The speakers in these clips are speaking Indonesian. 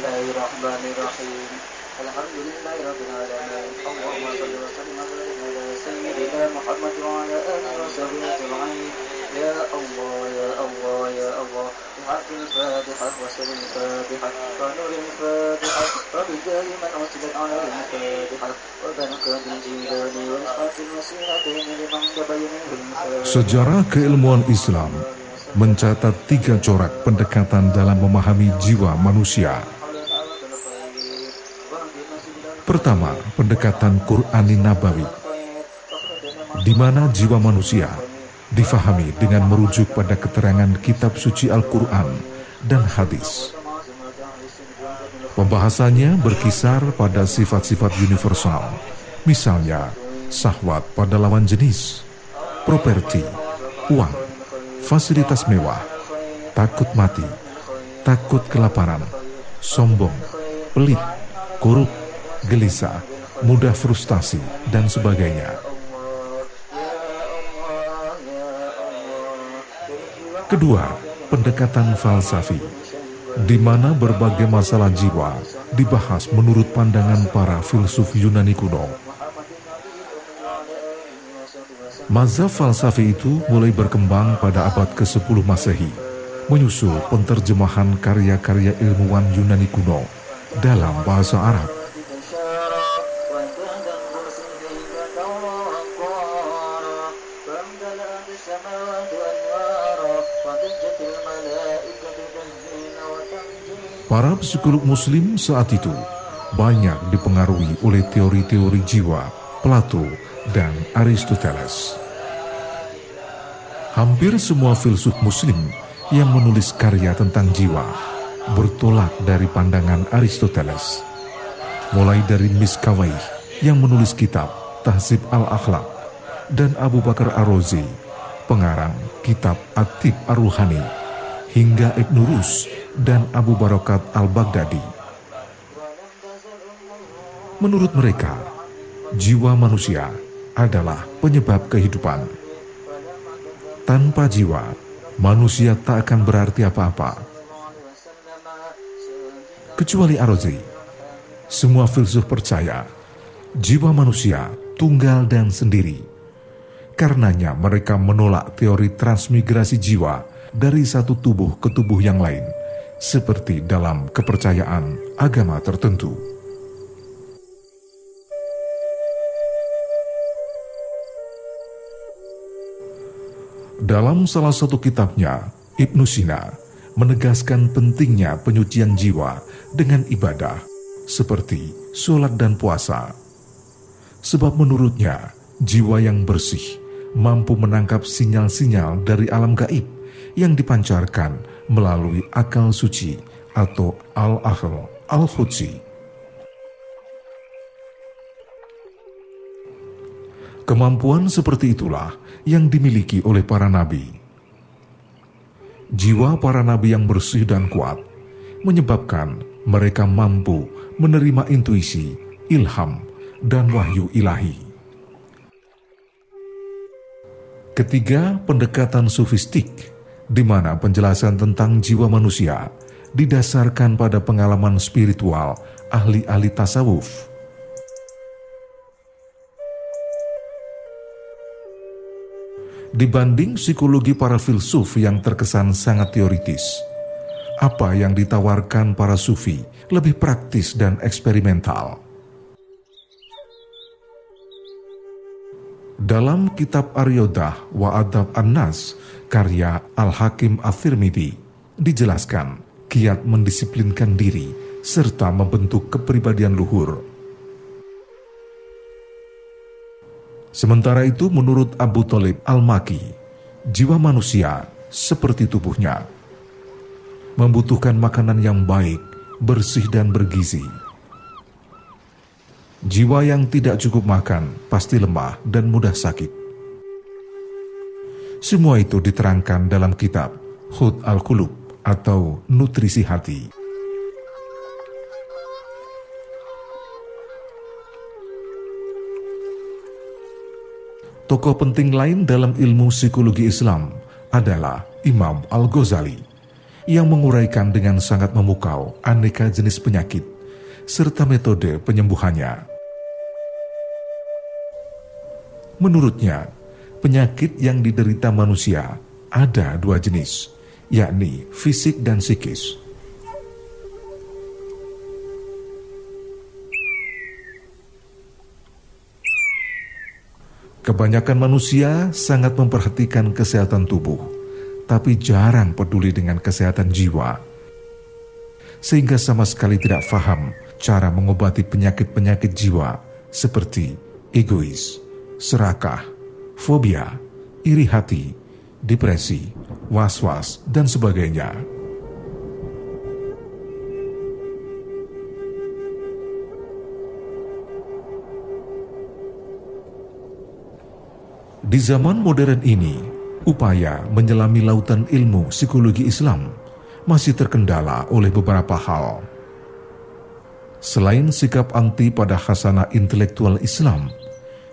الله الرحمن الرحيم الحمد لله رب العالمين اللهم صل وسلم وبارك على سيدنا محمد وعلى اله وصحبه اجمعين يا الله يا الله يا الله بحق الفاتحه وسر الفاتحه ونور الفاتحه وبجاه من ارسلت عليه الفاتحه وبركات الجيلان ورفعه الوسيلتين لمن تبينه الفاتحه Sejarah keilmuan Islam mencatat tiga corak pendekatan dalam memahami jiwa manusia. Pertama, pendekatan Qur'ani Nabawi, di mana jiwa manusia difahami dengan merujuk pada keterangan kitab suci Al-Quran dan hadis. Pembahasannya berkisar pada sifat-sifat universal, misalnya sahwat pada lawan jenis, properti, uang, fasilitas mewah, takut mati, takut kelaparan, sombong, pelit, korup, gelisah, mudah frustasi, dan sebagainya. Kedua, pendekatan falsafi, di mana berbagai masalah jiwa dibahas menurut pandangan para filsuf Yunani kuno. Mazhab falsafi itu mulai berkembang pada abad ke-10 Masehi, menyusul penterjemahan karya-karya ilmuwan Yunani kuno dalam bahasa Arab. Para psikolog muslim saat itu banyak dipengaruhi oleh teori-teori jiwa Plato dan Aristoteles. Hampir semua filsuf muslim yang menulis karya tentang jiwa bertolak dari pandangan Aristoteles. Mulai dari Miskawai yang menulis kitab Tahzib al-Akhlaq dan Abu Bakar Ar-Razi, pengarang kitab Atib Ar-Ruhani, hingga Ibn Rus dan Abu Barakat al-Baghdadi. Menurut mereka, jiwa manusia adalah penyebab kehidupan. Tanpa jiwa, manusia tak akan berarti apa-apa. Kecuali Arozi, semua filsuf percaya jiwa manusia tunggal dan sendiri. Karenanya mereka menolak teori transmigrasi jiwa dari satu tubuh ke tubuh yang lain, seperti dalam kepercayaan agama tertentu. Dalam salah satu kitabnya, Ibnu Sina menegaskan pentingnya penyucian jiwa dengan ibadah seperti sholat dan puasa. Sebab menurutnya, jiwa yang bersih mampu menangkap sinyal-sinyal dari alam gaib yang dipancarkan melalui akal suci atau al-akhl al-khudsi. Kemampuan seperti itulah yang dimiliki oleh para nabi. Jiwa para nabi yang bersih dan kuat menyebabkan mereka mampu menerima intuisi, ilham, dan wahyu ilahi. Ketiga, pendekatan sufistik, di mana penjelasan tentang jiwa manusia didasarkan pada pengalaman spiritual ahli-ahli tasawuf. Dibanding psikologi para filsuf yang terkesan sangat teoritis, apa yang ditawarkan para sufi lebih praktis dan eksperimental. Dalam kitab Aryodah wa Adab An-Nas karya Al-Hakim Al-Firmidi dijelaskan kiat mendisiplinkan diri serta membentuk kepribadian luhur. Sementara itu menurut Abu Talib Al-Maki, jiwa manusia seperti tubuhnya membutuhkan makanan yang baik, bersih dan bergizi. Jiwa yang tidak cukup makan pasti lemah dan mudah sakit. Semua itu diterangkan dalam kitab Hud al-Qulub atau Nutrisi Hati. Tokoh penting lain dalam ilmu psikologi Islam adalah Imam Al-Ghazali yang menguraikan dengan sangat memukau aneka jenis penyakit serta metode penyembuhannya. Menurutnya, penyakit yang diderita manusia ada dua jenis, yakni fisik dan psikis. Kebanyakan manusia sangat memperhatikan kesehatan tubuh, tapi jarang peduli dengan kesehatan jiwa, sehingga sama sekali tidak faham cara mengobati penyakit-penyakit jiwa seperti egois, serakah, fobia, iri hati, depresi, was-was, dan sebagainya. Di zaman modern ini, upaya menyelami lautan ilmu psikologi Islam masih terkendala oleh beberapa hal. Selain sikap anti pada khasanah intelektual Islam,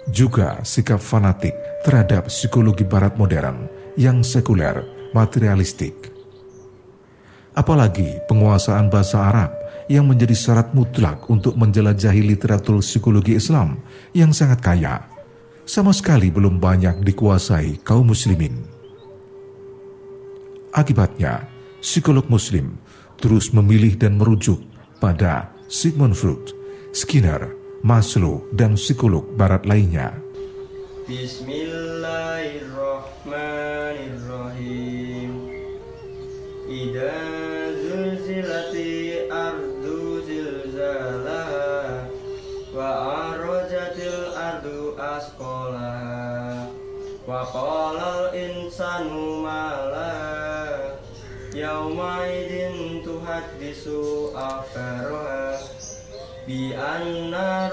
juga sikap fanatik terhadap psikologi barat modern yang sekuler, materialistik. Apalagi penguasaan bahasa Arab yang menjadi syarat mutlak untuk menjelajahi literatur psikologi Islam yang sangat kaya sama sekali belum banyak dikuasai kaum muslimin. Akibatnya, psikolog muslim terus memilih dan merujuk pada Sigmund Freud, Skinner, Maslow, dan psikolog barat lainnya. Bismillahirrahmanirrahim. Ida zulzilati ardu zilzalaha wa arajatil ardu asqalaha wa qala insanu mala yauma idin tuhaddisu akharaha bi anna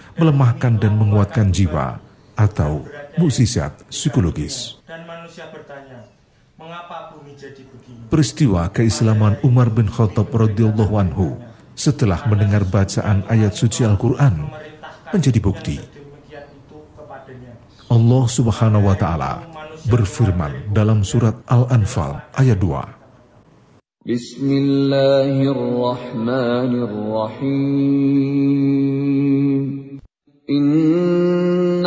melemahkan dan menguatkan jiwa atau musisat psikologis. Peristiwa keislaman Umar bin Khattab radhiyallahu anhu setelah mendengar bacaan ayat suci Al-Quran menjadi bukti. Allah subhanahu wa ta'ala berfirman dalam surat Al-Anfal ayat 2. Bismillahirrahmanirrahim.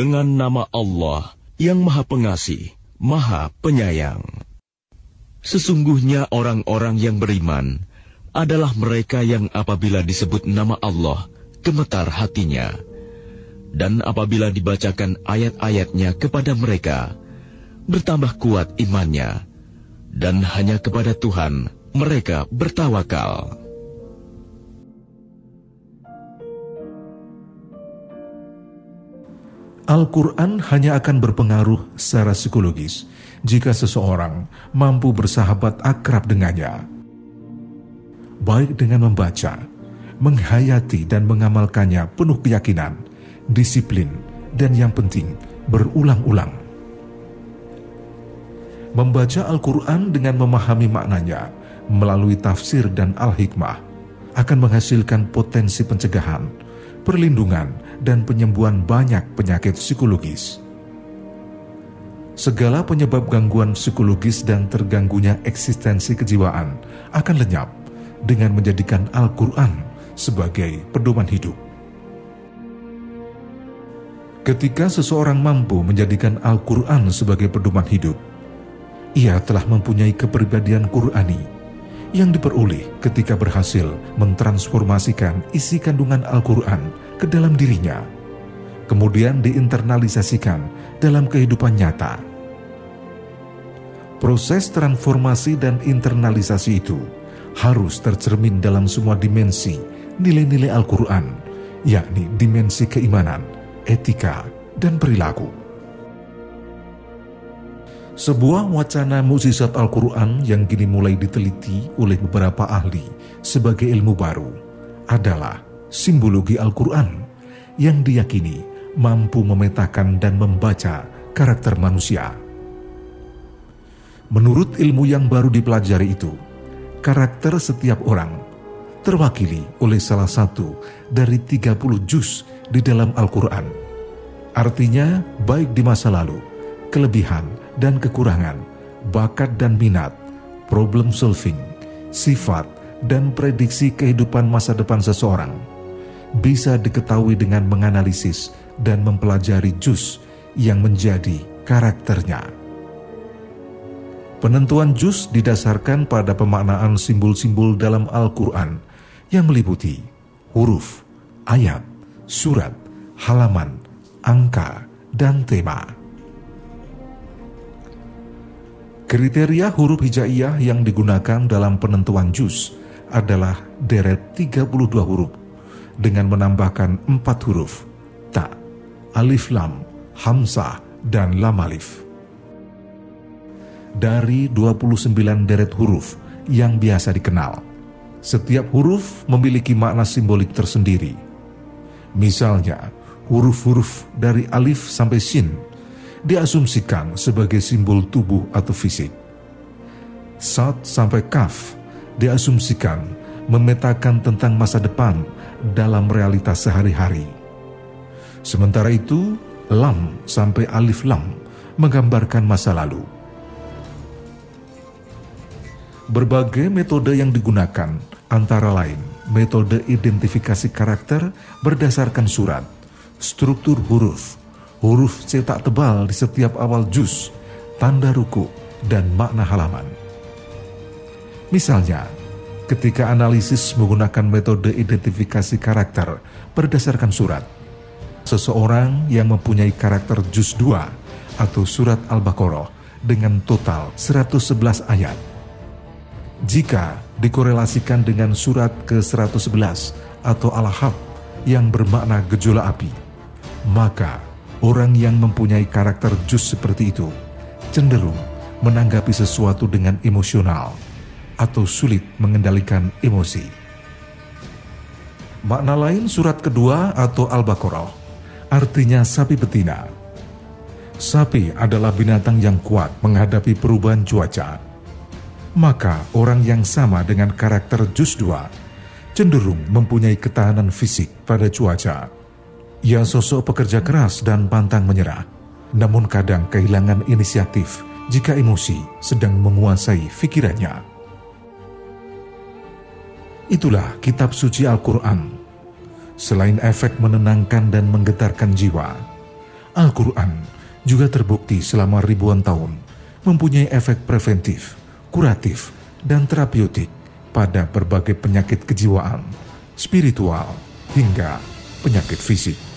dengan nama Allah yang Maha Pengasih, Maha Penyayang. Sesungguhnya orang-orang yang beriman adalah mereka yang apabila disebut nama Allah, gemetar hatinya. Dan apabila dibacakan ayat-ayatnya kepada mereka, bertambah kuat imannya. Dan hanya kepada Tuhan mereka bertawakal. Al-Quran hanya akan berpengaruh secara psikologis jika seseorang mampu bersahabat akrab dengannya. Baik dengan membaca, menghayati dan mengamalkannya penuh keyakinan, disiplin, dan yang penting berulang-ulang. Membaca Al-Quran dengan memahami maknanya melalui tafsir dan al-hikmah akan menghasilkan potensi pencegahan, perlindungan, dan penyembuhan banyak penyakit psikologis. Segala penyebab gangguan psikologis dan terganggunya eksistensi kejiwaan akan lenyap dengan menjadikan Al-Quran sebagai pedoman hidup. Ketika seseorang mampu menjadikan Al-Quran sebagai pedoman hidup, ia telah mempunyai kepribadian Qurani yang diperoleh ketika berhasil mentransformasikan isi kandungan Al-Quran ke dalam dirinya, kemudian diinternalisasikan dalam kehidupan nyata. Proses transformasi dan internalisasi itu harus tercermin dalam semua dimensi nilai-nilai Al-Quran, yakni dimensi keimanan, etika, dan perilaku. Sebuah wacana mukjizat Al-Quran yang kini mulai diteliti oleh beberapa ahli sebagai ilmu baru adalah simbologi Al-Quran yang diyakini mampu memetakan dan membaca karakter manusia. Menurut ilmu yang baru dipelajari itu, karakter setiap orang terwakili oleh salah satu dari 30 juz di dalam Al-Quran. Artinya, baik di masa lalu, kelebihan, dan kekurangan, bakat dan minat, problem solving, sifat, dan prediksi kehidupan masa depan seseorang bisa diketahui dengan menganalisis dan mempelajari jus yang menjadi karakternya. Penentuan jus didasarkan pada pemaknaan simbol-simbol dalam Al-Quran yang meliputi huruf, ayat, surat, halaman, angka, dan tema. Kriteria huruf hijaiyah yang digunakan dalam penentuan juz adalah deret 32 huruf dengan menambahkan 4 huruf ta, alif lam, hamzah, dan lam alif. Dari 29 deret huruf yang biasa dikenal, setiap huruf memiliki makna simbolik tersendiri. Misalnya, huruf-huruf dari alif sampai sin diasumsikan sebagai simbol tubuh atau fisik. Sat sampai kaf diasumsikan memetakan tentang masa depan dalam realitas sehari-hari. Sementara itu, lam sampai alif lam menggambarkan masa lalu. Berbagai metode yang digunakan antara lain metode identifikasi karakter berdasarkan surat, struktur huruf, huruf cetak tebal di setiap awal juz, tanda ruku, dan makna halaman. Misalnya, ketika analisis menggunakan metode identifikasi karakter berdasarkan surat, seseorang yang mempunyai karakter juz 2 atau surat Al-Baqarah dengan total 111 ayat. Jika dikorelasikan dengan surat ke-111 atau Al-Hab yang bermakna gejolak api, maka Orang yang mempunyai karakter jus seperti itu cenderung menanggapi sesuatu dengan emosional atau sulit mengendalikan emosi. Makna lain surat kedua atau Al-Baqarah artinya sapi betina. Sapi adalah binatang yang kuat menghadapi perubahan cuaca. Maka orang yang sama dengan karakter jus dua cenderung mempunyai ketahanan fisik pada cuaca ia sosok pekerja keras dan pantang menyerah, namun kadang kehilangan inisiatif jika emosi sedang menguasai pikirannya. Itulah kitab suci Al-Quran. Selain efek menenangkan dan menggetarkan jiwa, Al-Quran juga terbukti selama ribuan tahun mempunyai efek preventif, kuratif, dan terapeutik pada berbagai penyakit kejiwaan, spiritual, hingga penyakit fisik.